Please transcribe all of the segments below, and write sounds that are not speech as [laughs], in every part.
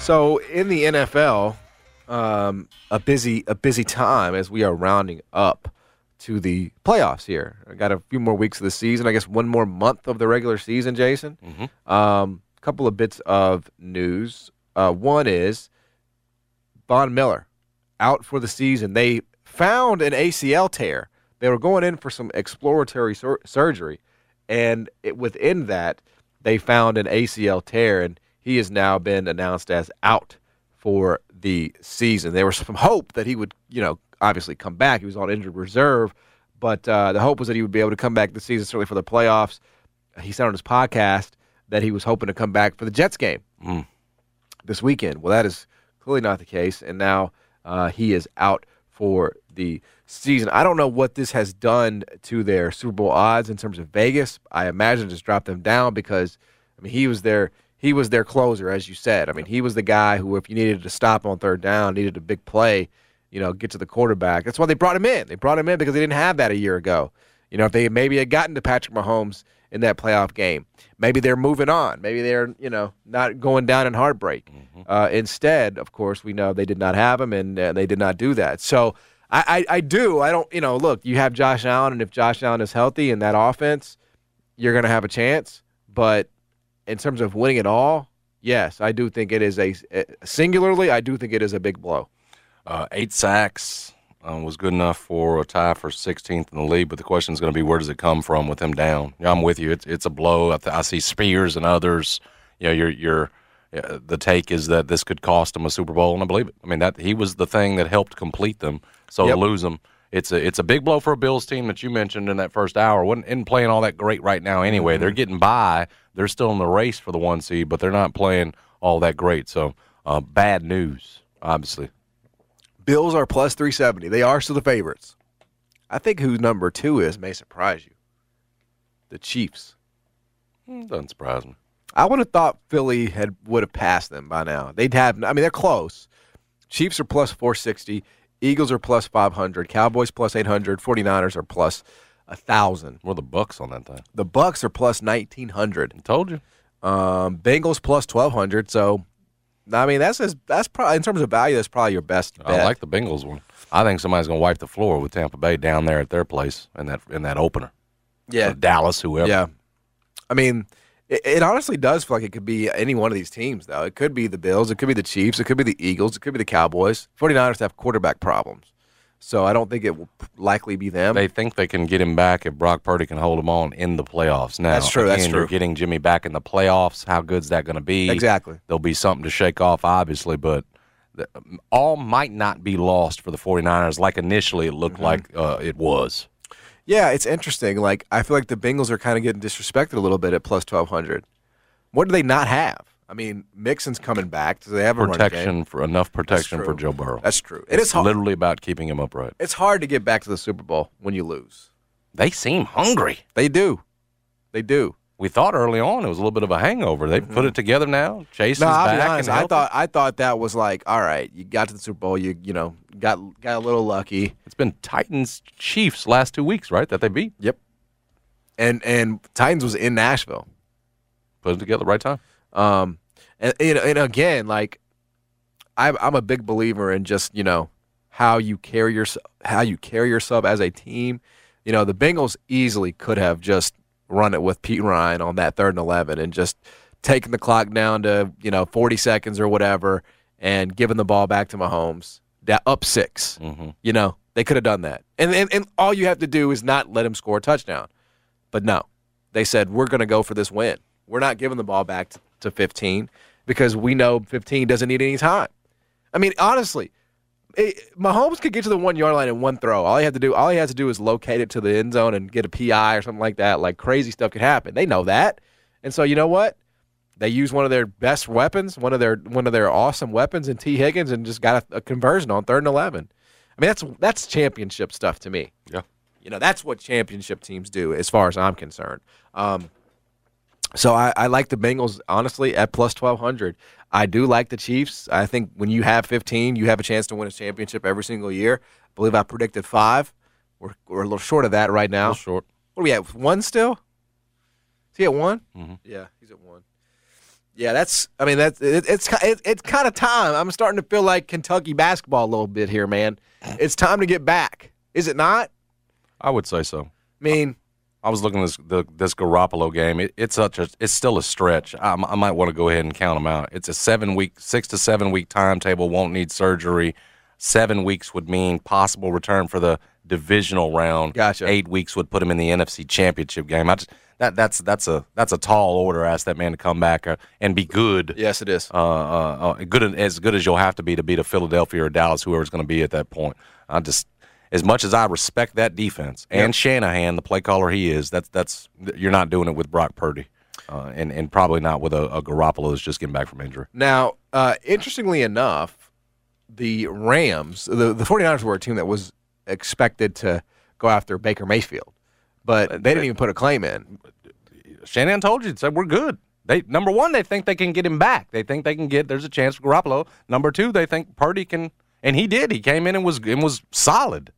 So in the NFL, um, a busy a busy time as we are rounding up to the playoffs here. I got a few more weeks of the season. I guess one more month of the regular season. Jason, a um, couple of bits of news. Uh, one is Von Miller out for the season. They found an ACL tear. They were going in for some exploratory sur- surgery, and it, within that, they found an ACL tear, and he has now been announced as out for the season. There was some hope that he would, you know, obviously come back. He was on injured reserve, but uh, the hope was that he would be able to come back this season, certainly for the playoffs. He said on his podcast that he was hoping to come back for the Jets game this weekend. Well, that is clearly not the case, and now uh, he is out for the season. I don't know what this has done to their Super Bowl odds in terms of Vegas. I imagine just dropped them down because I mean he was their he was their closer, as you said. I mean he was the guy who, if you needed to stop on third down, needed a big play, you know, get to the quarterback. That's why they brought him in. They brought him in because they didn't have that a year ago. You know, if they maybe had gotten to Patrick Mahomes in that playoff game, maybe they're moving on. Maybe they're you know not going down in heartbreak. Uh, instead, of course, we know they did not have him, and uh, they did not do that. So I, I, I do. I don't. You know, look, you have Josh Allen, and if Josh Allen is healthy in that offense, you're going to have a chance. But in terms of winning it all, yes, I do think it is a singularly. I do think it is a big blow. Uh, eight sacks uh, was good enough for a tie for 16th in the league, but the question is going to be where does it come from with him down? Yeah, I'm with you. It's it's a blow. I, th- I see Spears and others. You know, you're you're. Uh, the take is that this could cost him a Super Bowl, and I believe it. I mean that he was the thing that helped complete them. So Yep. to lose them, it's a it's a big blow for a Bills team that you mentioned in that first hour. wasn't isn't playing all that great right now anyway. They're getting by. They're still in the race for the one seed, but they're not playing all that great. So uh, bad news, obviously. Bills are plus three seventy. They are still the favorites. I think who number two is may surprise you. The Chiefs. Mm, Doesn't surprise me. I would have thought Philly had would have passed them by now. They'd have. I mean, they're close. Chiefs are plus 460. Eagles are plus 500. Cowboys plus 800. 49ers are plus 1,000. We're the Bucs on that thing. The Bucs are plus 1,900. I told you. Um, Bengals plus 1,200. So, I mean, that's as, that's probably in terms of value. That's probably your best bet. I like the Bengals one. I think somebody's going to wipe the floor with Tampa Bay down there at their place in that in that opener. yeah, Dallas, whoever. Yeah. I mean, it, it honestly does feel like it could be any one of these teams, though. It could be the Bills, it could be the Chiefs, it could be the Eagles, it could be the Cowboys. 49ers have quarterback problems. So I don't think it will likely be them. They think they can get him back if Brock Purdy can hold him on in the playoffs. Now, That's true, that's again, true. getting Jimmy back in the playoffs. How good's that going to be? Exactly. There'll be something to shake off, obviously, but the, all might not be lost for the 49ers like initially it Mm-hmm. looked like uh, it was. Yeah, it's interesting. Like, I feel like the Bengals are kind of getting disrespected a little bit at plus 1,200. What do they not have? I mean, Mixon's coming back. Do they have a? Protection for enough protection for. Joe Burrow. That's true. It it's is hard. literally about keeping him upright. It's hard to get back to the Super Bowl when you lose. They seem hungry. They do. They do. We thought early on it was a little bit of a hangover. They put it together now. Chase Mm-hmm. No, is I'll back. be honest. I thought I thought that was like, all right, you got to the Super Bowl, you you know got got a little lucky. it's been Titans Chiefs last two weeks, right? That they beat. Yep. And and Titans was in Nashville. Put it together right time. Um, and and, and again, like I'm I'm a big believer in just you know how you carry your how you carry yourself as a team. You know, the Bengals easily could have just run it with Pete Ryan on that third and eleven and just taking the clock down to you know 40 seconds or whatever, and giving the ball back to Mahomes, that up 6 Mhm. You know they could have done that, and, and and all you have to do is not let him score a touchdown. But no, they said we're going to go for this win. We're not giving the ball back to, to 15 because we know 15 doesn't need any time. I mean, honestly, it, Mahomes could get to the one yard line in one throw. All he had to do, all he has to do is locate it to the end zone and get a PI or something like that. Like crazy stuff could happen. They know that, and so you know what? They use one of their best weapons, one of their one of their awesome weapons in Tee Higgins, and just got a, a conversion on third and eleven. I mean, that's that's championship stuff to me. Yeah. You know, that's what championship teams do, as far as I'm concerned. Um, so I, I like the Bengals honestly at plus twelve hundred. I do like the Chiefs. I think when you have fifteen, you have a chance to win a championship every single year. I believe I predicted five. We're we're a little short of that right A now. little short. What are we at? One still? Is he at one? Mhm. Yeah, he's at one. Yeah, that's. I mean, that's it, it's it, it's kind of time. I'm starting to feel like Kentucky basketball a little bit here, man. It's time to get back. Is it not? I would say so. I mean, I was looking at this the, this Garoppolo game. It, it's such a it's still a stretch. I, I might want to go ahead and count them out. It's a seven week, six to seven week timetable. Won't need surgery. Seven weeks would mean possible return for the divisional round. Gotcha. Eight weeks would put him in the NFC Championship game. I just, that that's that's a that's a tall order. Ask that man to come back uh, and be good. yes, it is. Uh, uh, uh, good as good as you'll have to be to beat a Philadelphia or Dallas, whoever's going to be at that point. I just, as much as I respect that defense and Shanahan, the play caller he is, that's that's you're not doing it with Brock Purdy, uh, and and probably not with a, a Garoppolo who's just getting back from injury. Now, uh, interestingly enough, the Rams, the, the 49ers were a team that was expected to go after Baker Mayfield, but they didn't even put a claim in. Shanahan told you, said we're good. They number one, they think they can get him back. They think they can get. There's a chance for Garoppolo. Number two, they think Purdy can, and he did. He came in and was and was solid.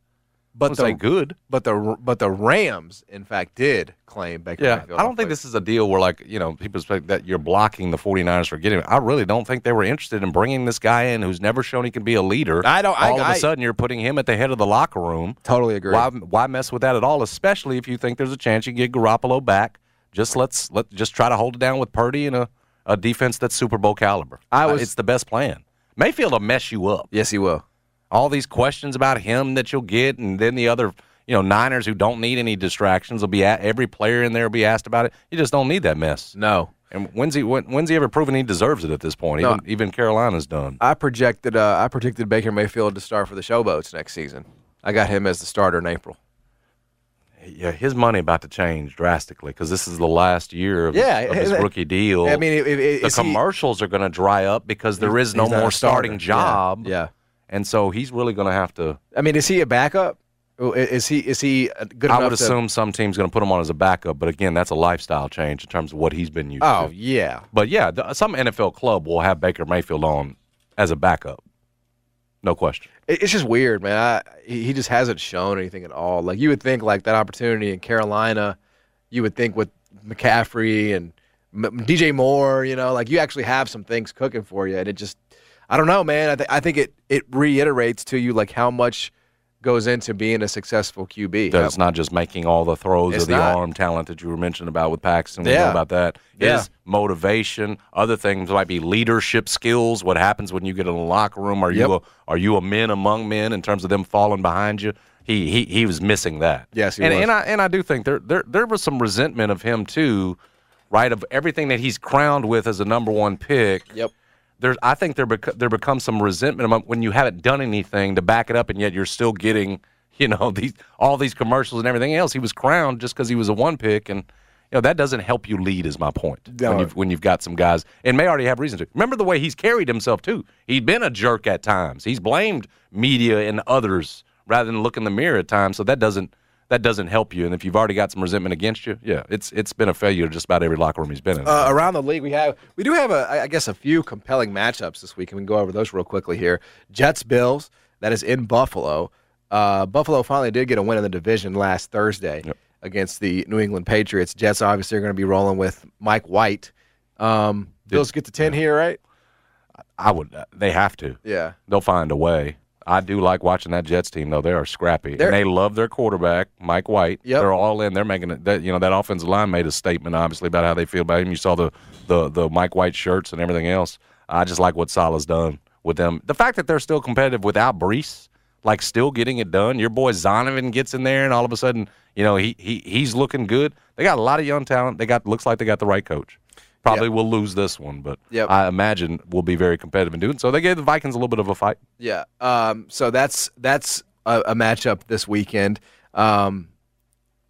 But But the, good. but the but the Rams, in fact, did claim Baker Yeah, Mayfield. I don't think this is a deal where like you know people expect that you're blocking the 49ers for getting him. I really don't think they were interested in bringing this guy in who's never shown he can be a leader. I don't- I- All of a I- sudden, you're putting him at the head of the locker room. totally agree. Why why mess with that at all? Especially if you think there's a chance you can get Garoppolo back. Just let's let just try to hold it down with Purdy and a, a defense that's Super Bowl caliber. I Uh, was- it's the best plan. Mayfield will mess you up. Yes, he will. All these questions about him that you'll get, and then the other, you know, Niners who don't need any distractions will be at every player in there will be asked about it. You just don't need that mess. No, And when's he when, when's he ever proven he deserves it at this point? No. Even even Carolina's done. I projected uh, I predicted Baker Mayfield to start for the Showboats next season. I got him as the starter in April. Yeah, his money about to change drastically because this is the last year of, Yeah, his, of his and- rookie deal. I mean, it, it, the is he- commercials are going to dry up because there is no more starting job. Yeah. yeah. And so he's really going to have to. I mean, is he a backup? Is he is he uh, good I would to- assume some team's going to put him on as a backup, but again, that's a lifestyle change in terms of what he's been used Oh to. yeah, But yeah, th- some NFL club will have Baker Mayfield on as a backup, no question. It's just weird, man. I, he he just hasn't shown anything at all. Like you would think, like that opportunity in Carolina, you would think with McCaffrey and M- DJ Moore, you know, like you actually have some things cooking for you, and it just, I don't know, man. I, th- I think it it reiterates to you like how much goes into being a successful QB. That it's not just making all the throws It's or the not. arm talent that you were mentioning about with Paxton. We know Yeah. about that. Yeah. His motivation, other things might be leadership skills. What happens when you get in the locker room? Are you a, are you a man among men in terms of them falling behind you? He he he was missing that. Yes, he and was. and I and I do think there there there was some resentment of him too, right? Of everything that he's crowned with as a number one pick. Yep. There's, I think there bec- there becomes some resentment among- when you haven't done anything to back it up, and yet you're still getting, you know, [laughs] these all these commercials and everything else. He was crowned just because he was a one pick, and you know that doesn't help you lead. Is my point No. when you've when you've got some guys and may already have reason to. Remember the way he's carried himself too. He'd been a jerk at times. He's blamed media and others rather than look in the mirror at times. So that doesn't that doesn't help you. And if you've already got some resentment against you, yeah, it's it's been a failure just about every locker room he's been in. Uh, around the league, we have we do have a I guess a few compelling matchups this week, and we can go over those real quickly here. Jets Bills that is in Buffalo. Uh, Buffalo finally did get a win in the division last Thursday Yep. against the New England Patriots. Jets obviously are going to be rolling with Mike White. Um, Bills get to ten here, right? I would. Uh, they have to. Yeah. They'll find a way. I do like watching that Jets team though. They are scrappy, They're- and they love their quarterback, Mike White. Yep. They're all in. They're making it. That, you know that offensive line made a statement, obviously, about how they feel about him. You saw the the the Mike White shirts and everything else. I just like what Salah's done with them. The fact that they're still competitive without Breece, like still getting it done. Your boy Zonovan gets in there, and all of a sudden, you know he he he's looking good. They got a lot of young talent. They got looks like they got the right coach. Probably will lose this one, but Yep. I imagine will be very competitive in doing so. They gave the Vikings a little bit of a fight. Yeah. Um, so that's that's a, a matchup this weekend. Um,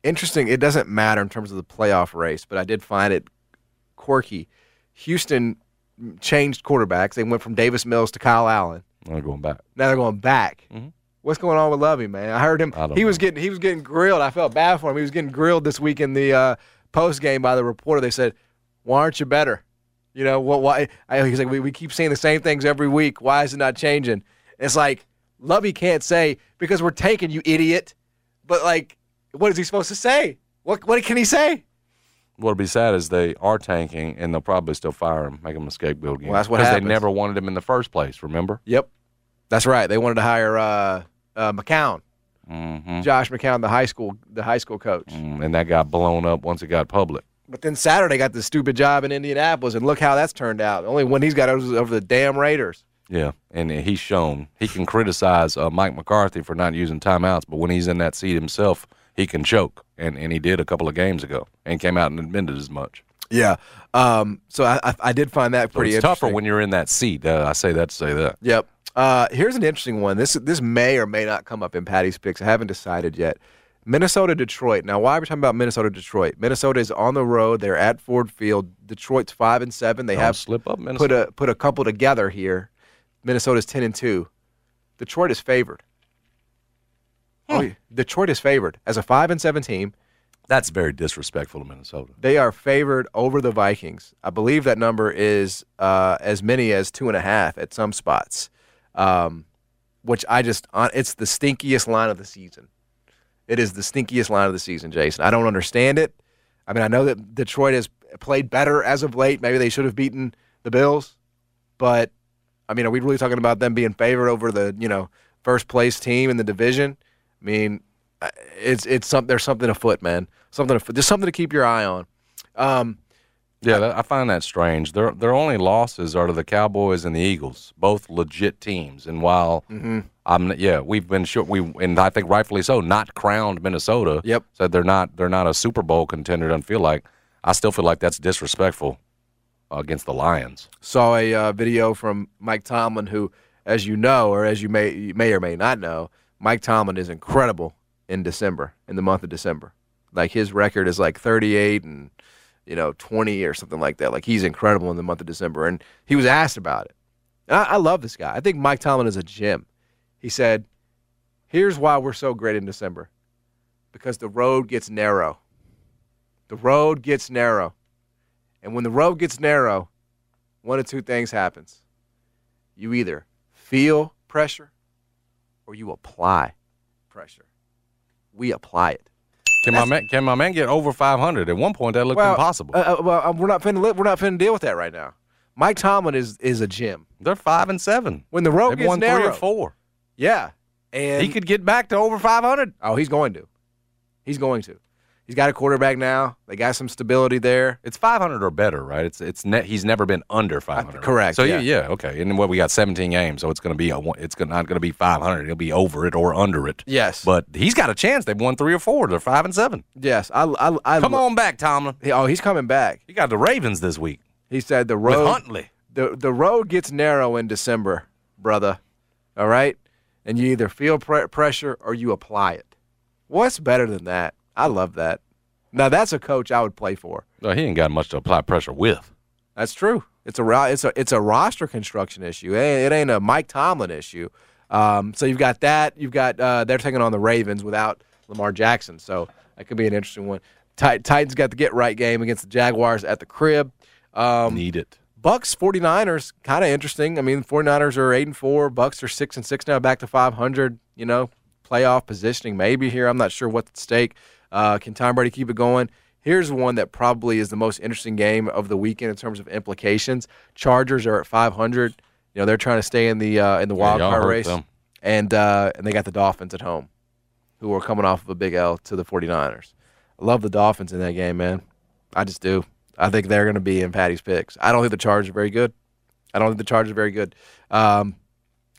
interesting. It doesn't matter in terms of the playoff race, but I did find it quirky. Houston changed quarterbacks. They went from Davis Mills to Kyle Allen. I'm going back. Now they're going back. What's going on with Lovie, man? I heard him. I He was getting he was getting grilled. I felt bad for him. He was getting grilled this week in the uh, post game by the reporter. They said, "Why aren't you better?" You know what? Why? I, he's like, we, we keep saying the same things every week. Why is it not changing? It's like Lovie can't say because we're tanking, you idiot. But like, what is he supposed to say? What what can he say? What'll be sad is they are tanking, and they'll probably still fire him, make him a scapegoat again. Well, that's what Because they never wanted him in the first place. Remember? Yep, that's right. They wanted to hire uh, uh, McCown, Mm-hmm. Josh McCown, the high school the high school coach. And that got blown up once it got public. But then Saturday got the stupid job in Indianapolis, and look how that's turned out. The only one he's got over, over the damn Raiders. Yeah, and he's shown he can criticize uh, Mike McCarthy for not using timeouts, but when he's in that seat himself, he can choke, and and he did a couple of games ago, and came out and admitted as much. Yeah. Um, so I, I, did find that So pretty it's tougher when you're in that seat. Uh, I say that to say that. Yep. Uh, here's an interesting one. This this may or may not come up in Patty's picks. I haven't decided yet. Minnesota Detroit. Now, why are we talking about Minnesota Detroit? Minnesota is on the road. They're at Ford Field. Detroit's five and seven. They Don't have slip up, Minnesota. put a put a couple together here. Minnesota's ten and two. Detroit is favored. Oh, yeah. Detroit is favored as a five and seven team. That's very disrespectful to Minnesota. They are favored over the Vikings. I believe that number is uh, as many as two and a half at some spots, um, which I just uh, it's the stinkiest line of the season. It is the stinkiest line of the season, Jason. I don't understand it. I mean, I know that Detroit has played better as of late. Maybe they should have beaten the Bills, but I mean, are we really talking about them being favored over the you know first place team in the division? I mean, it's it's some there's something afoot, man. Something afoot. There's something to keep your eye on. Um, Yeah, that, I find that strange. Their their only losses are to the Cowboys and the Eagles, both legit teams. And while Mm-hmm. I'm yeah, we've been sure we and I think rightfully so, not crowned Minnesota. Yep. Said they're not they're not a Super Bowl contender. Doesn't feel like. I still feel like that's disrespectful uh, against the Lions. saw a uh, video from Mike Tomlin, who, as you know, or as you may you may or may not know, Mike Tomlin is incredible in December, in the month of December. Like his record is like 38 and you know 20 or something like that. Like he's incredible in the month of December, and he was asked about it. And I, I love this guy. I think Mike Tomlin is a gem. He said, "Here's why we're so great in December, because the road gets narrow. The road gets narrow, and when the road gets narrow." one of two things happens. You either feel pressure or you apply pressure. We apply it. Can my man can my man get over 500? At one point, that looked impossible. Uh, uh, well, um, we're not finna we're not finna deal with that right now. Mike Tomlin is is a gem. they're five and seven. When the road They've gets won narrow, three or four. Yeah, and he could get back to over 500. Oh, he's going to. He's going to. He's got a quarterback now. They got some stability there. It's 500 or better, right? It's it's ne- he's never been under 500. correct, So yeah. yeah, yeah, okay. And what we got 17 games, so it's going to be a, it's gonna, not going to be 500. It'll be over it or under it. Yes, But he's got a chance. They've won three or four. They're five and seven. yes. I, I, I Come on back, Tomlin. Oh, he's coming back. He got the Ravens this week He said the road with Huntley. the the road gets narrow in December, brother. All right, and you either feel pre- pressure or you apply it. What's better than that? I love that. Now that's a coach I would play for. Well, he ain't got much to apply pressure with. That's true. It's a it's a it's a roster construction issue. It ain't, a Mike Tomlin issue. Um, so you've got that. You've got uh, they're taking on the Ravens without Lamar Jackson. So that could be an interesting one. Tit- Titans got the get right game against the Jaguars at the crib. Um, Need it. Bucs 49ers kind of interesting. I mean, 49ers are 8 and 4, Bucs are 6 and 6 now back to 500, you know, playoff positioning maybe here. I'm not sure what's at stake. Uh, can Tom Brady keep it going? Here's one that probably is the most interesting game of the weekend in terms of implications. Chargers are at 500. You know, they're trying to stay in the uh, in the wild card race. them. and uh, and they got the Dolphins at home, who are coming off of a big L to the 49ers. I love the Dolphins in that game, man. I just do. I think they're going to be in Patty's picks. I don't think the Chargers are very good. I don't think the Chargers are very good. Um,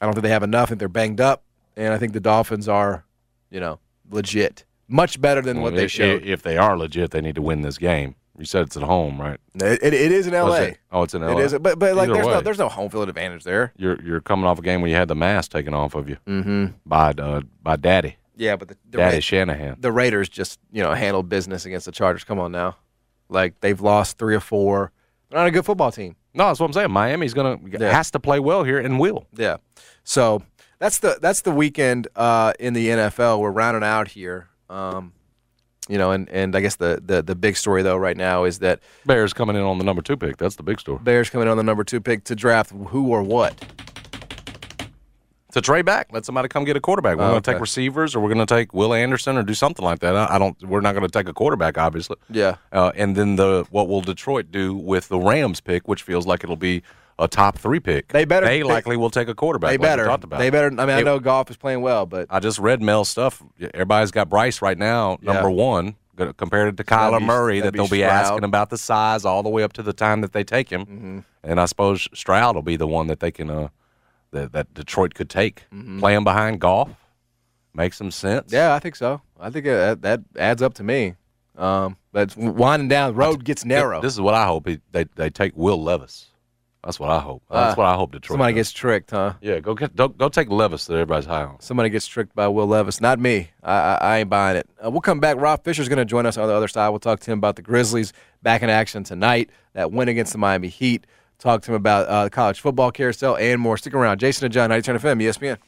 I don't think they have enough. I think they're banged up, and I think the Dolphins are, you know, legit, much better than what they showed. If they are legit, they need to win this game. You said it's at home, right? It, it, it is in L.A. it? Oh, it's in L.A. It is, but but like Either there's no there's no home field advantage there. You're you're coming off a game where you had the mask taken off of you Mm-hmm. by uh, by Daddy, Yeah, but the the, Daddy Ra- Shanahan. the Raiders just you know handled business against the Chargers. Come on now, like they've lost three or four. They're not a good football team. No, that's what I'm saying. Miami's gonna Yeah. has to play well here and will. Yeah. So that's the that's the weekend uh, in the NFL. We're rounding out here. Um, you know, and, and I guess the, the the big story though right now is that Bears coming in on the number two pick. That's the big story. Bears coming in on the number two pick to draft who or what. To trade back, let somebody come get a quarterback. We're Oh, going to okay. take receivers, or we're going to take Will Anderson, or do something like that. I, don't. We're not going to take a quarterback, obviously. Yeah. Uh, and then the what will Detroit do with the Rams pick, which feels like it'll be a top three pick. They better- They they- likely will take a quarterback. They like better. talked about. They better. I mean, I know Goff is playing well, but I just read Mel's stuff. Everybody's got Bryce right now, Yeah. number one, go- compared to Kyler be- Murray, that they'll be Stroud. asking about the size all the way up to the time that they take him. Mm-hmm. And I suppose Stroud will be the one that they can, uh, that, that Detroit could take. Mm-hmm. Playing behind Goff makes some sense. yeah, I think so. I think uh, that, that adds up to me. Um, but winding down, the road gets narrow. This is what I hope. They they take Will Levis. That's what I hope. That's Ah, what I hope Detroit. Somebody does. gets tricked, huh? yeah. Go get go, go take Levis that everybody's high on. Somebody gets tricked by Will Levis. Not me. I, I, I ain't buying it. Uh, we'll come back. Rob Fisher's going to join us on the other side. We'll talk to him about the Grizzlies back in action tonight, that win against the Miami Heat. Talk to him about uh, college football carousel and more. Stick around. Jason and John, 90 FM, ESPN.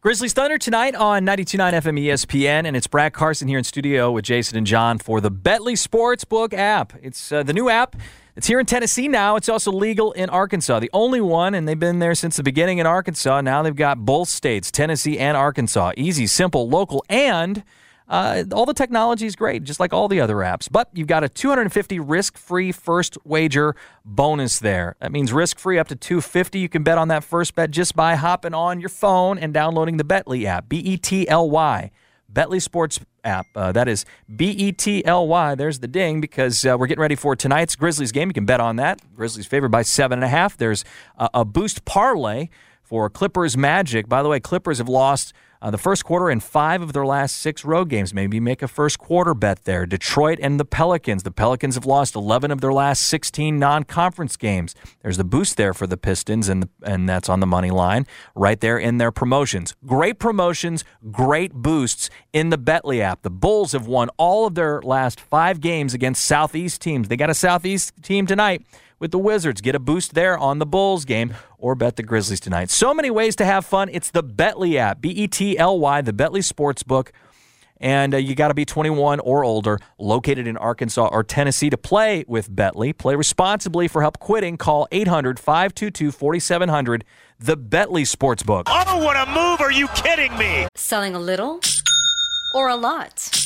Grizzlies Thunder tonight on 92.9 FM ESPN, and it's Brad Carson here in studio with Jason and John for the Betly Sportsbook app. It's uh, the new app. It's here in Tennessee now. It's also legal in Arkansas, the only one, and they've been there since the beginning in Arkansas. Now they've got both states, Tennessee and Arkansas. Easy, simple, local, and uh, all the technology is great, just like all the other apps. But you've got a 250 risk-free first wager bonus there. That means risk-free up to 250. You can bet on that first bet just by hopping on your phone and downloading the Betly app. B E T L Y. Betly Sports app. Uh, that is B E T L Y. There's the ding because uh, we're getting ready for tonight's Grizzlies game. You can bet on that. Grizzlies favored by seven and a half. There's a boost parlay for Clippers Magic. By the way, Clippers have lost uh, the first quarter in five of their last six road games. Maybe make a first quarter bet there. Detroit and the Pelicans. The Pelicans have lost 11 of their last 16 non conference games. There's the boost there for the Pistons, and, the, and that's on the money line right there in their promotions. Great promotions, great boosts in the Betly app. The Bulls have won all of their last five games against Southeast teams. They got a Southeast team tonight with the Wizards. Get a boost there on the Bulls game or bet the Grizzlies tonight. So many ways to have fun. It's the Betly app, B E T L Y, the Betly Sportsbook. And uh, you got to be 21 or older, located in Arkansas or Tennessee to play with Betly. Play responsibly for help quitting. Call 800 522 4700, the Betly Sportsbook. Oh, what a move! Are you kidding me? Selling a little or a lot?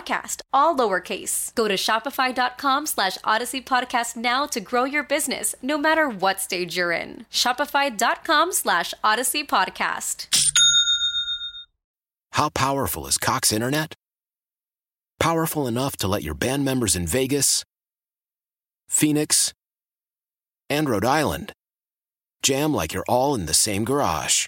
all lowercase. Go to shopify.com slash odyssey podcast now to grow your business, no matter what stage you're in. Shopify.com slash odyssey podcast. How powerful is Cox Internet? Powerful enough to let your band members in Vegas, Phoenix, and Rhode Island jam like you're all in the same garage.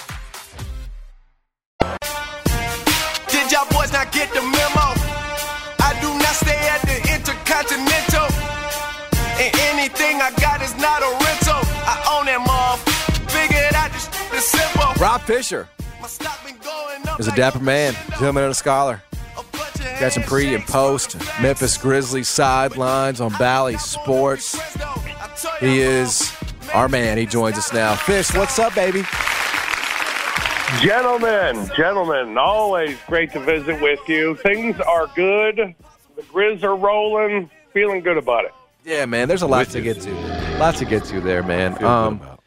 Did y'all boys not get the memo? I do not stay at the Intercontinental. And anything I got is not a rental. I own. Figured out this is simple. Rob Fisher My stock been going up is a dapper man, gentleman and a scholar. a bunch of Got some pre and post Memphis Grizzlies sidelines on Bally Sports. He is our man. He joins us now. Fish, what's up, baby? Gentlemen, gentlemen, always great to visit with you. Things are good. The Grizz are rolling. Feeling good about it. Yeah, man. There's a lot With to you. get to. Lots to get to there, man. Um, about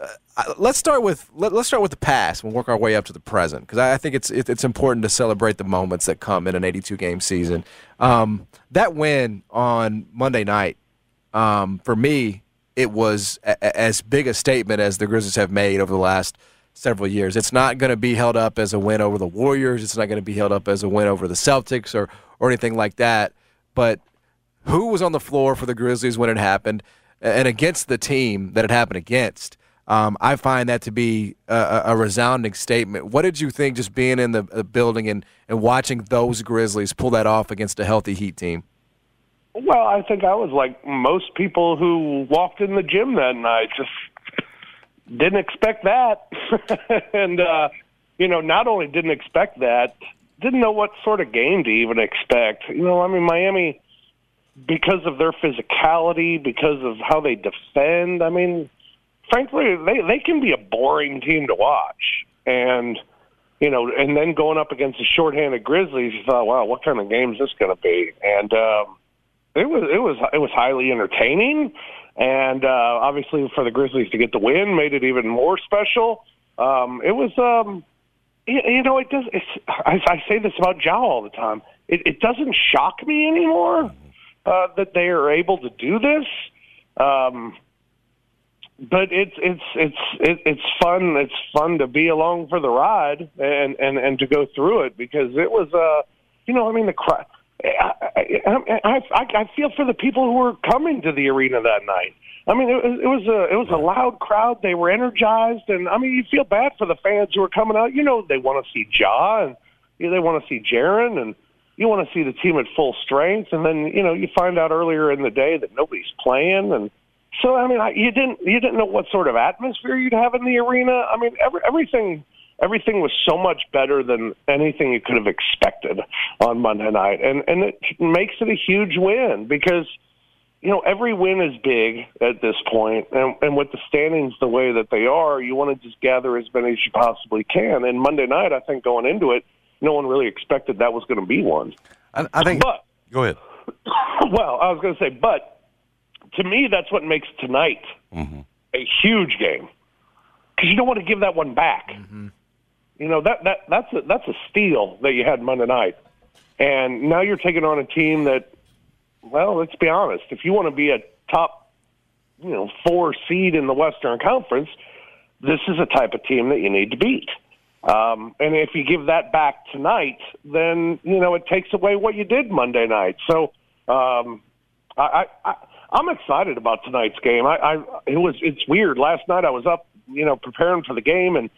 it. I- let's start with let, us start with the past. We'll work our way up to the present because I, I think it's it, it's important to celebrate the moments that come in an 82 game season. Um, that win on Monday night, um, for me, it was a, a- as big a statement as the Grizzlies have made over the last several years. It's not going to be held up as a win over the Warriors. It's not going to be held up as a win over the Celtics or or anything like that. But who was on the floor for the Grizzlies when it happened, and against the team that it happened against. Um, I find that to be a, a resounding statement. What did you think just being in the, the building and, and watching those Grizzlies pull that off against a healthy Heat team? Well, I think I was like most people who walked in the gym that night. Just didn't expect that, [laughs] and uh, you know, not only didn't expect that, didn't know what sort of game to even expect. You know, I mean, Miami, because of their physicality, because of how they defend. I mean, frankly, they they can be a boring team to watch, and you know, and then going up against the shorthanded Grizzlies, you thought, wow, what kind of game is this going to be? And um, it was it was it was highly entertaining, and uh, obviously for the Grizzlies to get the win made it even more special. Um, it was, um, you, you know, it does. It's, I, I say this about Jow all the time. It, it doesn't shock me anymore uh, that they are able to do this. Um, but it's it's it's it's fun. It's fun to be along for the ride and and and to go through it because it was uh you know I mean the crowd. I, I, I, I feel for the people who were coming to the arena that night. I mean, it, was- it was a it was a loud crowd. They were energized, and I mean, you feel bad for the fans who are coming out. You know, they want to see Ja, and you know, they want to see Jaren, and you want to see the team at full strength. And then you know, you find out earlier in the day that nobody's playing, and so I mean, I, you didn't you didn't know what sort of atmosphere you'd have in the arena. I mean, every, everything everything was so much better than anything you could have expected on Monday night, and and it makes it a huge win because you know every win is big at this point, and and with the standings the way that they are, you want to just gather as many as you possibly can. And Monday night, I think going into it, no one really expected that was going to be one. I, I think. But Go ahead. [coughs] well, I was going to say, but to me, that's what makes tonight mm-hmm. a huge game because you don't want to give that one back. Mm-hmm. You know that that that's a, that's a steal that you had Monday night, and now you're taking on a team that, well, let's be honest. If you want to be a top, you know, four seed in the Western Conference, this is a type of team that you need to beat. Um, and if you give that back tonight, then you know it takes away what you did Monday night. So um, I, I, I'm excited about tonight's game. I, I it was it's weird. Last night I was up, you know, preparing for the game, and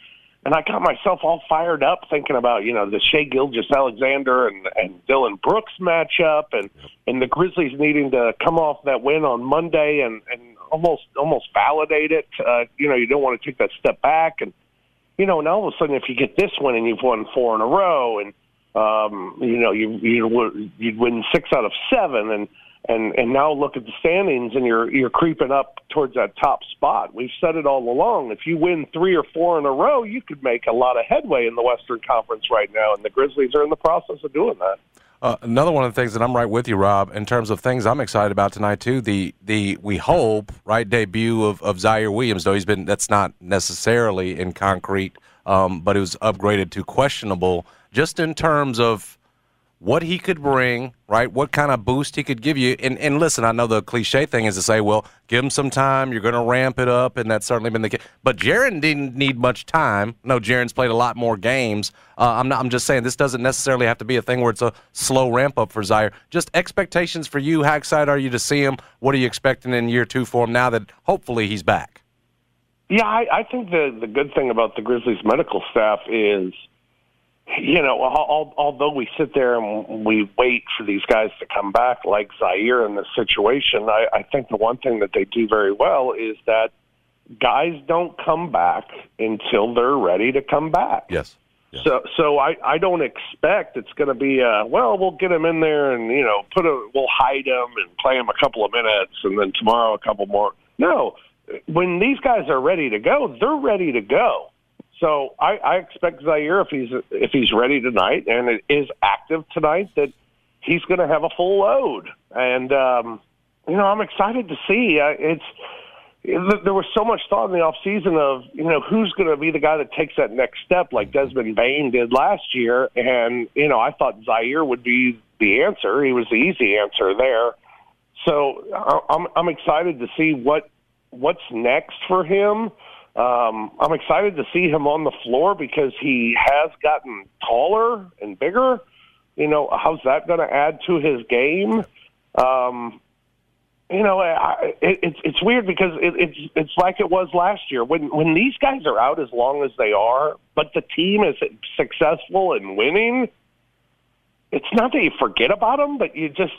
and I got myself all fired up thinking about you know the Shai Gilgeous-Alexander and and Dillon Brooks matchup, and and the Grizzlies needing to come off that win on Monday and and almost almost validate it. Uh, you know, you don't want to take that step back, and you know, and all of a sudden if you get this win and you've won four in a row, and um, you know you you you'd win six out of seven, and and and now look at the standings and you're you're creeping up towards that top spot. We've said it all along. If you win three or four in a row, you could make a lot of headway in the Western Conference right now, and the Grizzlies are in the process of doing that. Uh, another one of the things that I'm right with you, Rob, in terms of things I'm excited about tonight too. The the we hope right debut of, of Ziaire Williams, though he's been that's not necessarily in concrete, um, but it was upgraded to questionable. Just in terms of what he could bring, right? What kind of boost he could give you. And, and listen, I know the cliche thing is to say, well, give him some time. You're going to ramp it up, and that's certainly been the case. But Jaren didn't need much time. No, Jaren's played a lot more games. Uh, I'm not. I'm just saying this doesn't necessarily have to be a thing where it's a slow ramp up for Ziaire. Just expectations for you. How excited are you to see him? What are you expecting in year two for him now that hopefully he's back? Yeah, I, I think the the good thing about the Grizzlies medical staff is – you know, al- although we sit there and we wait for these guys to come back, like Ziaire in this situation, I, I think the one thing that they do very well is that guys don't come back until they're ready to come back. Yes. yes. So, so I, I don't expect it's going to be a well. We'll get him in there and you know put a we'll hide him and play him a couple of minutes and then tomorrow a couple more. No, when these guys are ready to go, they're ready to go. So I, I expect Ziaire, if he's if he's ready tonight and it is active tonight, that he's going to have a full load. And um, you know, I'm excited to see. Uh, it's it, there was so much thought in the off season of you know who's going to be the guy that takes that next step, like Desmond Bane did last year. And you know, I thought Ziaire would be the answer. He was the easy answer there. So I'm I'm excited to see what what's next for him. Um, I'm excited to see him on the floor because he has gotten taller and bigger. You know, how's that going to add to his game? Um, you know, I, it, it's it's weird because it, it's it's like it was last year when when these guys are out as long as they are, but the team is successful and winning. It's not that you forget about them, but you just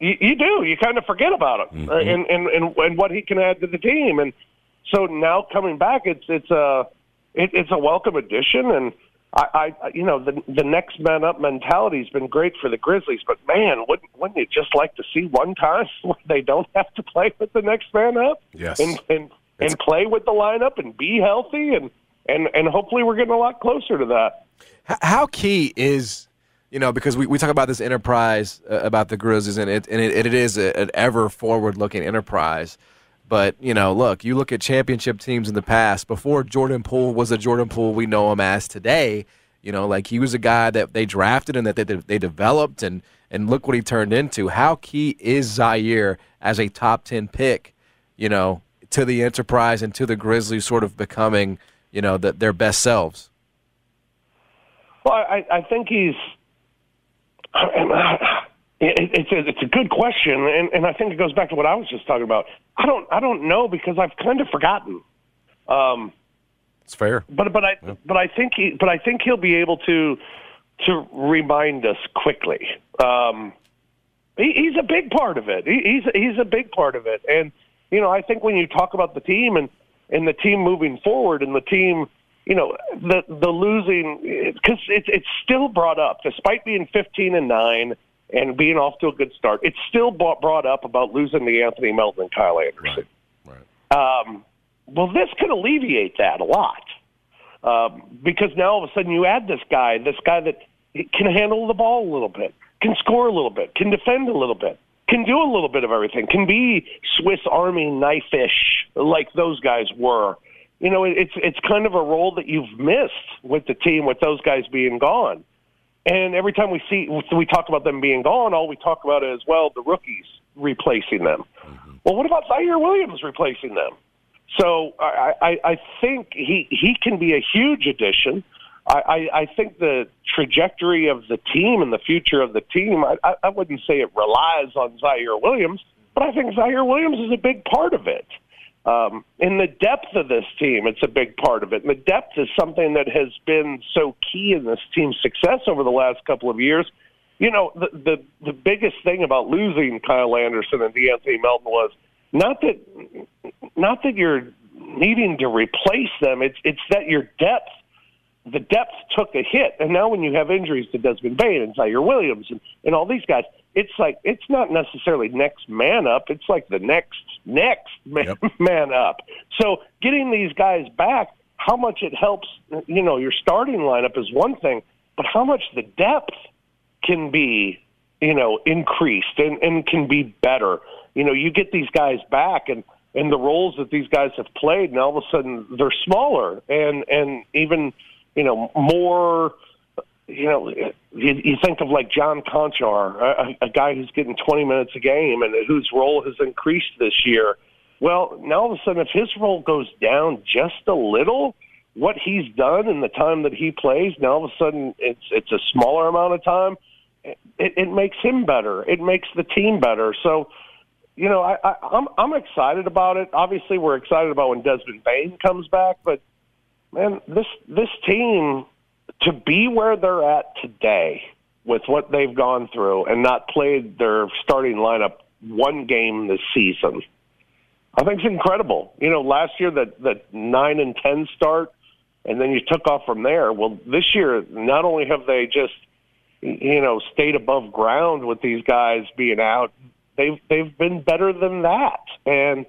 you, you do. You kind of forget about him mm-hmm. and, and and and what he can add to the team and so now coming back, it's it's a it, it's a welcome addition, and I, I you know the the next man up mentality has been great for the Grizzlies, but man, wouldn't wouldn't you just like to see one time [laughs] where they don't have to play with the next man up? Yes, and and and play with the lineup and be healthy and and and hopefully we're getting a lot closer to that. How key is you know because we, we talk about this enterprise uh, about the Grizzlies and it and it, it is a, an ever forward looking enterprise. But, you know, look, you look at championship teams in the past, before Jordan Poole was a Jordan Poole we know him as today, you know, like he was a guy that they drafted and that they, they developed, and, and look what he turned into. How key is Ziaire as a top 10 pick, you know, to the enterprise and to the Grizzlies sort of becoming, you know, the, their best selves? Well, I, I think he's. [clears throat] it's a, it's a good question, and, and I think it goes back to what I was just talking about. I don't I don't know because I've kind of forgotten. Um, it's fair, but but I yeah. but I think he but I think he'll be able to to remind us quickly. Um, he, he's a big part of it. He, he's he's a big part of it, and you know I think when you talk about the team and and the team moving forward and the team you know the the losing because it's it's still brought up despite being 15 and 9 and being off to a good start. It's still brought up about losing De'Anthony Melton and Kyle Anderson. Right. right. Um, well, this could alleviate that a lot um, because now all of a sudden you add this guy, this guy that can handle the ball a little bit, can score a little bit, can defend a little bit, can do a little bit of everything, can be Swiss Army knife-ish like those guys were. You know, it's it's kind of a role that you've missed with the team with those guys being gone. And every time we see we talk about them being gone, all we talk about is well the rookies replacing them. Mm-hmm. Well, what about Ziaire Williams replacing them? So I, I, I think he he can be a huge addition. I, I, I think the trajectory of the team and the future of the team, I, I, I wouldn't say it relies on Ziaire Williams, but I think Ziaire Williams is a big part of it. Um, in the depth of this team, it's a big part of it. And the depth is something that has been so key in this team's success over the last couple of years. You know, the the, the biggest thing about losing Kyle Anderson and De'Anthony Melton was not that not that you're needing to replace them. It's it's that your depth the depth took a hit, and now when you have injuries to Desmond Bane and Ziaire Williams and, and all these guys, it's like it's not necessarily next man up. It's like the next next man, yep. [laughs] man up. So getting these guys back, how much it helps, you know, your starting lineup is one thing, but how much the depth can be, you know, increased and, and can be better. You know, you get these guys back and and the roles that these guys have played, and all of a sudden they're smaller and and even you know, more, you know, you, you think of like John Konchar, a, a guy who's getting 20 minutes a game and whose role has increased this year. Well, now all of a sudden, if his role goes down just a little, what he's done in the time that he plays, now all of a sudden it's it's a smaller amount of time. It, it makes him better. It makes the team better. So, you know, I, I, I'm I'm excited about it. Obviously, we're excited about when Desmond Bane comes back, but man, this this team to be where they're at today with what they've gone through and not played their starting lineup one game this season, I think it's incredible. You know, last year that that nine and ten start, and then you took off from there. Well, this year, not only have they just you know stayed above ground with these guys being out, they've they've been better than that, and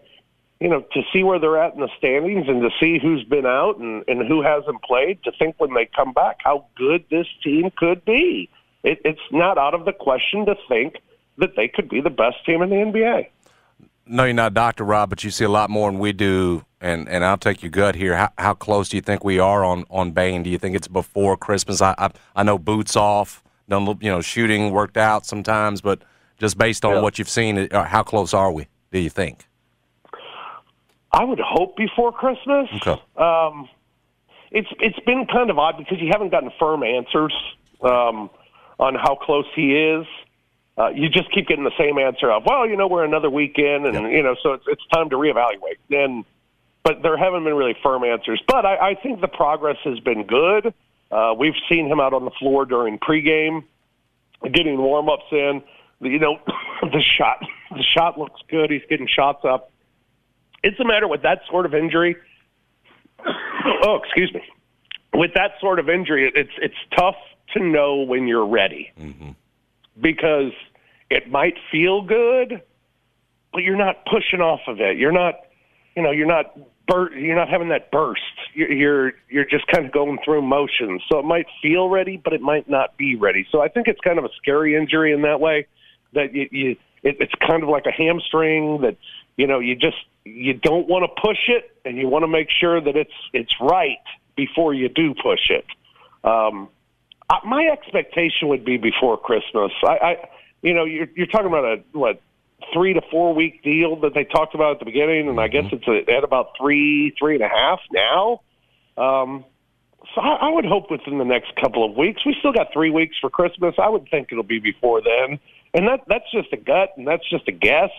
you know, to see where they're at in the standings and to see who's been out and, and who hasn't played, to think when they come back how good this team could be. It, it's not out of the question to think that they could be the best team in the NBA. No, you're not Dr. Rob, but you see a lot more than we do. And, and I'll take your gut here. How, how close do you think we are on, on Bane? Do you think it's before Christmas? I, I, I know boots off, done, you know, shooting worked out sometimes, but just based on yeah. what you've seen, uh, how close are we, do you think? I would hope before Christmas. Okay. Um, it's it's been kind of odd because you haven't gotten firm answers um, on how close he is. Uh, you just keep getting the same answer of, well, you know, we're another weekend, and you know, so it's it's time to reevaluate. And but there haven't been really firm answers. But I, I think the progress has been good. Uh, we've seen him out on the floor during pregame, getting warm ups in. You know, [coughs] the shot [coughs] the shot looks good. He's getting shots up it's a matter with that sort of injury. [coughs] oh, excuse me. With that sort of injury, it's it's tough to know when you're ready mm-hmm. because it might feel good, but you're not pushing off of it. You're not, you know, you're not bur- you're not having that burst. You're, you're you're just kind of going through motions. So it might feel ready, but it might not be ready. So I think it's kind of a scary injury in that way. That you, you it, it's kind of like a hamstring that you know you just you don't want to push it, and you want to make sure that it's it's right before you do push it. Um, I, my expectation would be before Christmas. I, I you know, you're you're talking about a what three to four week deal that they talked about at the beginning, and I guess mm-hmm. it's a, at about three three and a half now. Um, so I, I would hope within the next couple of weeks. We still got three weeks for Christmas. I would think it'll be before then, and that that's just a gut and that's just a guess.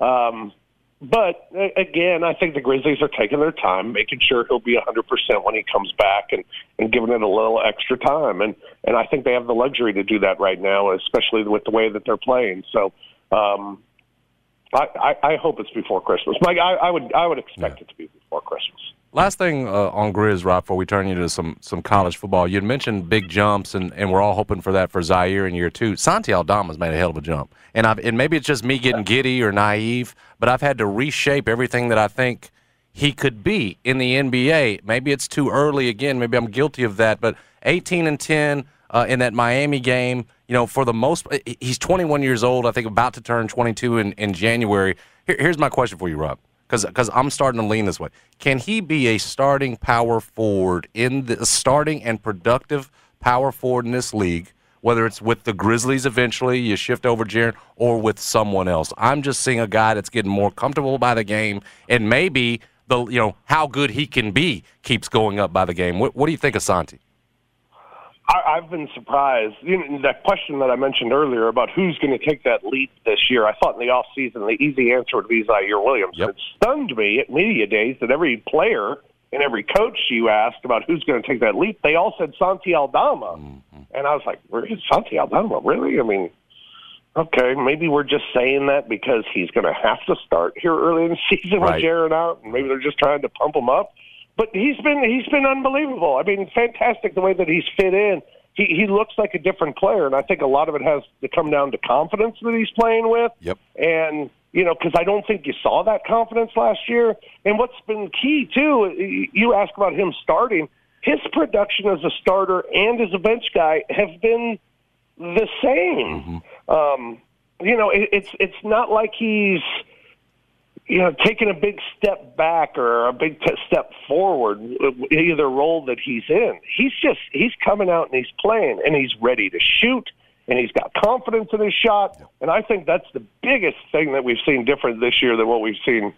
Um, but again, I think the Grizzlies are taking their time, making sure he'll be 100% when he comes back, and and giving it a little extra time. And and I think they have the luxury to do that right now, especially with the way that they're playing. So. Um, I, I, I hope it's before Christmas. Mike, I, I would I would expect yeah. it to be before Christmas. Last thing uh, on Grizz, Rob, before we turn you to some some college football, you mentioned big jumps, and, and we're all hoping for that for Ziaire in year two. Santi Aldama's made a hell of a jump, and I've and maybe it's just me getting giddy or naive, but I've had to reshape everything that I think he could be in the NBA. Maybe it's too early again. Maybe I'm guilty of that, but 18 and 10 uh, in that Miami game. You know, for the most, he's 21 years old. I think about to turn 22 in in January. Here, here's my question for you, Rob because because I'm starting to lean this way. Can he be a starting power forward in the starting and productive power forward in this league? Whether it's with the Grizzlies eventually, you shift over Jaren, or with someone else. I'm just seeing a guy that's getting more comfortable by the game, and maybe the you know how good he can be keeps going up by the game. What, what do you think of Santi? I, I've been surprised. You know, that question that I mentioned earlier about who's going to take that leap this year, I thought in the off season the easy answer would be Ziaire Williams. Yep. It stunned me at media days that every player and every coach you asked about who's going to take that leap, they all said Santi Aldama. Mm-hmm. And I was like, where is Santi Aldama? Really? I mean, okay, maybe we're just saying that because he's going to have to start here early in the season Right. with Jaren out, and maybe they're just trying to pump him up. But he's been he's been unbelievable. I mean, fantastic the way that he's fit in. He he looks like a different player, and I think a lot of it has to come down to confidence that he's playing with. Yep. And you know, because I don't think you saw that confidence last year. And what's been key too, you ask about him starting. His production as a starter and as a bench guy have been the same. Um, you know, it, it's it's not like he's you know taking a big step back or a big t- step forward either role that he's in. He's just he's coming out and he's playing and he's ready to shoot and he's got confidence in his shot. And I think that's the biggest thing that we've seen different this year than what we've seen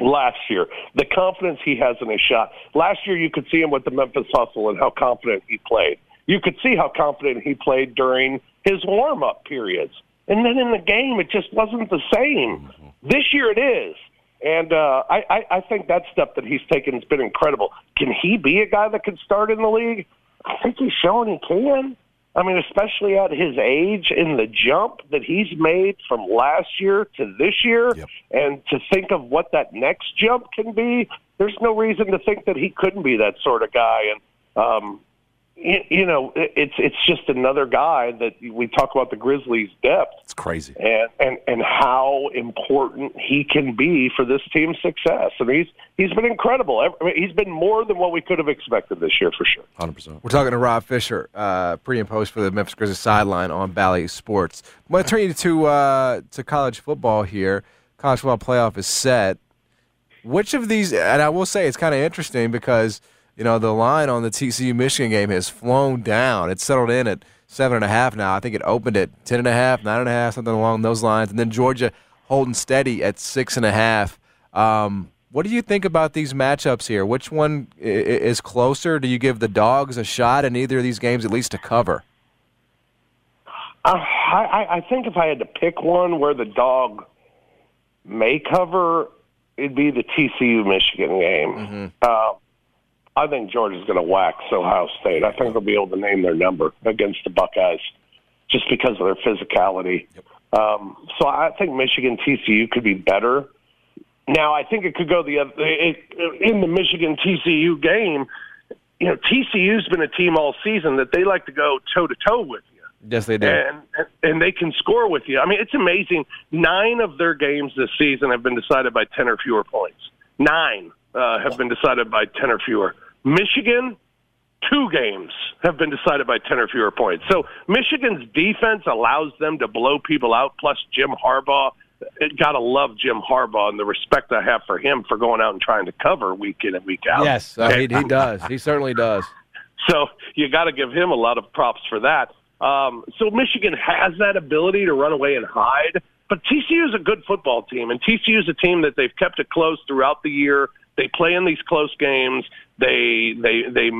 last year. The confidence he has in his shot. Last year, you could see him with the Memphis Hustle and how confident he played. You could see how confident he played during his warm up periods. And then in the game, it just wasn't the same. Mm-hmm. This year, it is. And uh, I, I, I think that step that he's taken has been incredible. Can he be a guy that could start in the league? I think he's showing he can. I mean, especially at his age, in the jump that he's made from last year to this year, and to think of what that next jump can be, there's no reason to think that he couldn't be that sort of guy. And um, you, you know, it's it's just another guy that we talk about the Grizzlies' depth It's crazy. and and and how important he can be for this team's success. I And he's he's been incredible. I mean, he's been more than what we could have expected this year for sure. Hundred percent. We're talking to Rob Fisher, uh, pre and post for the Memphis Grizzlies sideline on Bally Sports. I'm going to turn you to uh, to college football here. College football playoff is set. Which of these? And I will say it's kind of interesting because you know the line on the TCU Michigan game has flown down. It's settled in at seven and a half now. I think it opened at ten and a half, nine and a half, something along those lines. And then Georgia holding steady at six and a half. Um, what do you think about these matchups here? Which one is closer? Do you give the dogs a shot in either of these games, at least to cover? Uh, I, I- I think if I had to pick one where the dog may cover, it'd be the TCU Michigan game. Uh, I think Georgia's going to wax Ohio State. I think they'll be able to name their number against the Buckeyes just because of their physicality. Um, so I think Michigan TCU could be better. Now I think it could go the other it, in the Michigan TCU game. You know, TCU's been a team all season that they like to go toe to toe with you Yes, they do. and and they can score with you. I mean, it's amazing. Nine of their games this season have been decided by ten or fewer points. Nine uh, have been decided by ten or fewer. Michigan, two games have been decided by ten or fewer points. So Michigan's defense allows them to blow people out. Plus Jim Harbaugh. Got to love Jim Harbaugh and the respect I have for him for going out and trying to cover week in and week out. Yes, uh, he, he does. He certainly does. [laughs] So you got to give him a lot of props for that. Um, so Michigan has that ability to run away and hide, but TCU is a good football team, and TCU is a team that they've kept it close throughout the year. They play in these close games. They they they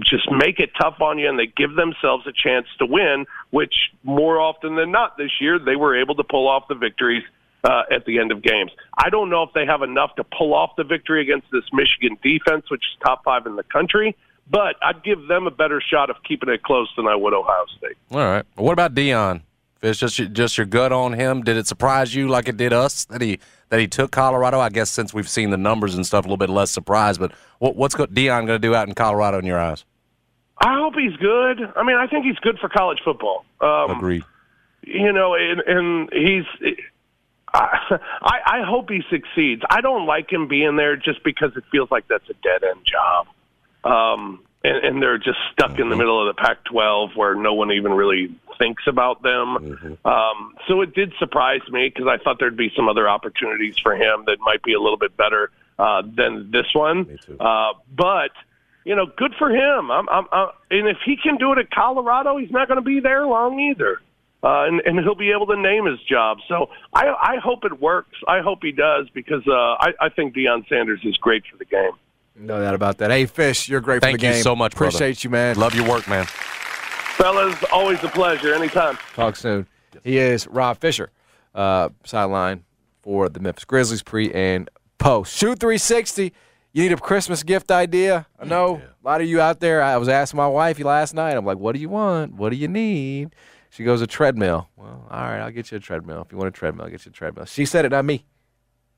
just make it tough on you, and they give themselves a chance to win. Which more often than not this year they were able to pull off the victories uh, at the end of games. I don't know if they have enough to pull off the victory against this Michigan defense, which is top five in the country. But I'd give them a better shot of keeping it close than I would Ohio State. All right. What about Deion? Fish, just just your gut on him. Did it surprise you like it did us that he that he took Colorado? I guess since we've seen the numbers and stuff, a little bit less surprised. But what, what's go, Deion going to do out in Colorado in your eyes? I hope he's good. I mean, I think he's good for college football. Um, Agreed. you know, and, and he's. I, I I hope he succeeds. I don't like him being there just because it feels like that's a dead end job, um, and, and they're just stuck in the middle of the Pac-12 where no one even really thinks about them. Um, so it did surprise me because I thought there'd be some other opportunities for him that might be a little bit better uh, than this one. Uh, but you know, good for him. I'm, I'm, I'm, and if he can do it at Colorado, he's not going to be there long either. uh, and, and he'll be able to name his job. So I, I hope it works. I hope he does because uh, I, I think Deion Sanders is great for the game. No doubt about that. Hey, Fish, you're great Thank for the game. Thank you so much, brother. Appreciate you, man. Love your work, man. Fellas, always a pleasure. Anytime. Talk soon. He is Rob Fisher, uh, sideline for the Memphis Grizzlies pre and post. Shoot 360. You need a Christmas gift idea? I know a lot of you out there. I was asking my wife last night. I'm like, what do you want? What do you need? She goes, a treadmill. Well, all right, I'll get you a treadmill. If you want a treadmill, I'll get you a treadmill. She said it, not me.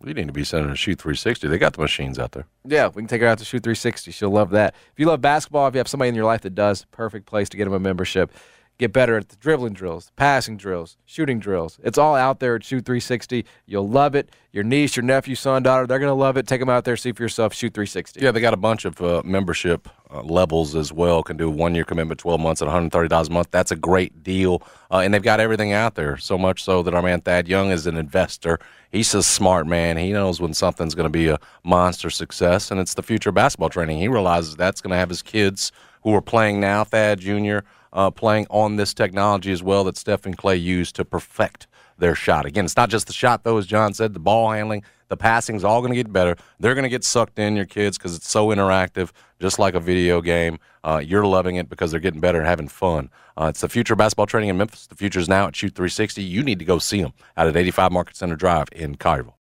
We need to be sending a shoot 360. They got the machines out there. Yeah, we can take her out to shoot 360. She'll love that. If you love basketball, if you have somebody in your life that does, perfect place to get them a membership. Get better at the dribbling drills, passing drills, shooting drills. It's all out there at Shoot 360. You'll love it. Your niece, your nephew, son, daughter, they're going to love it. Take them out there, see for yourself. Shoot 360. Yeah, they got a bunch of uh, membership uh, levels as well. Can do one year commitment, 12 months at $130 a month. That's a great deal. Uh, and they've got everything out there. So much so that our man Thad Young is an investor. He's a smart man. He knows when something's going to be a monster success, and it's the future basketball training. He realizes that's going to have his kids who are playing now, Thad Jr., uh, playing on this technology as well that Steph and Klay used to perfect their shot. Again, it's not just the shot, though, as John said, the ball handling, the passing's all going to get better. They're going to get sucked in, your kids, because it's so interactive, just like a video game. Uh, you're loving it because they're getting better and having fun. Uh, it's the future of basketball training in Memphis. The future is now at Shoot 360. You need to go see them out at 85 Market Center Drive in Collierville.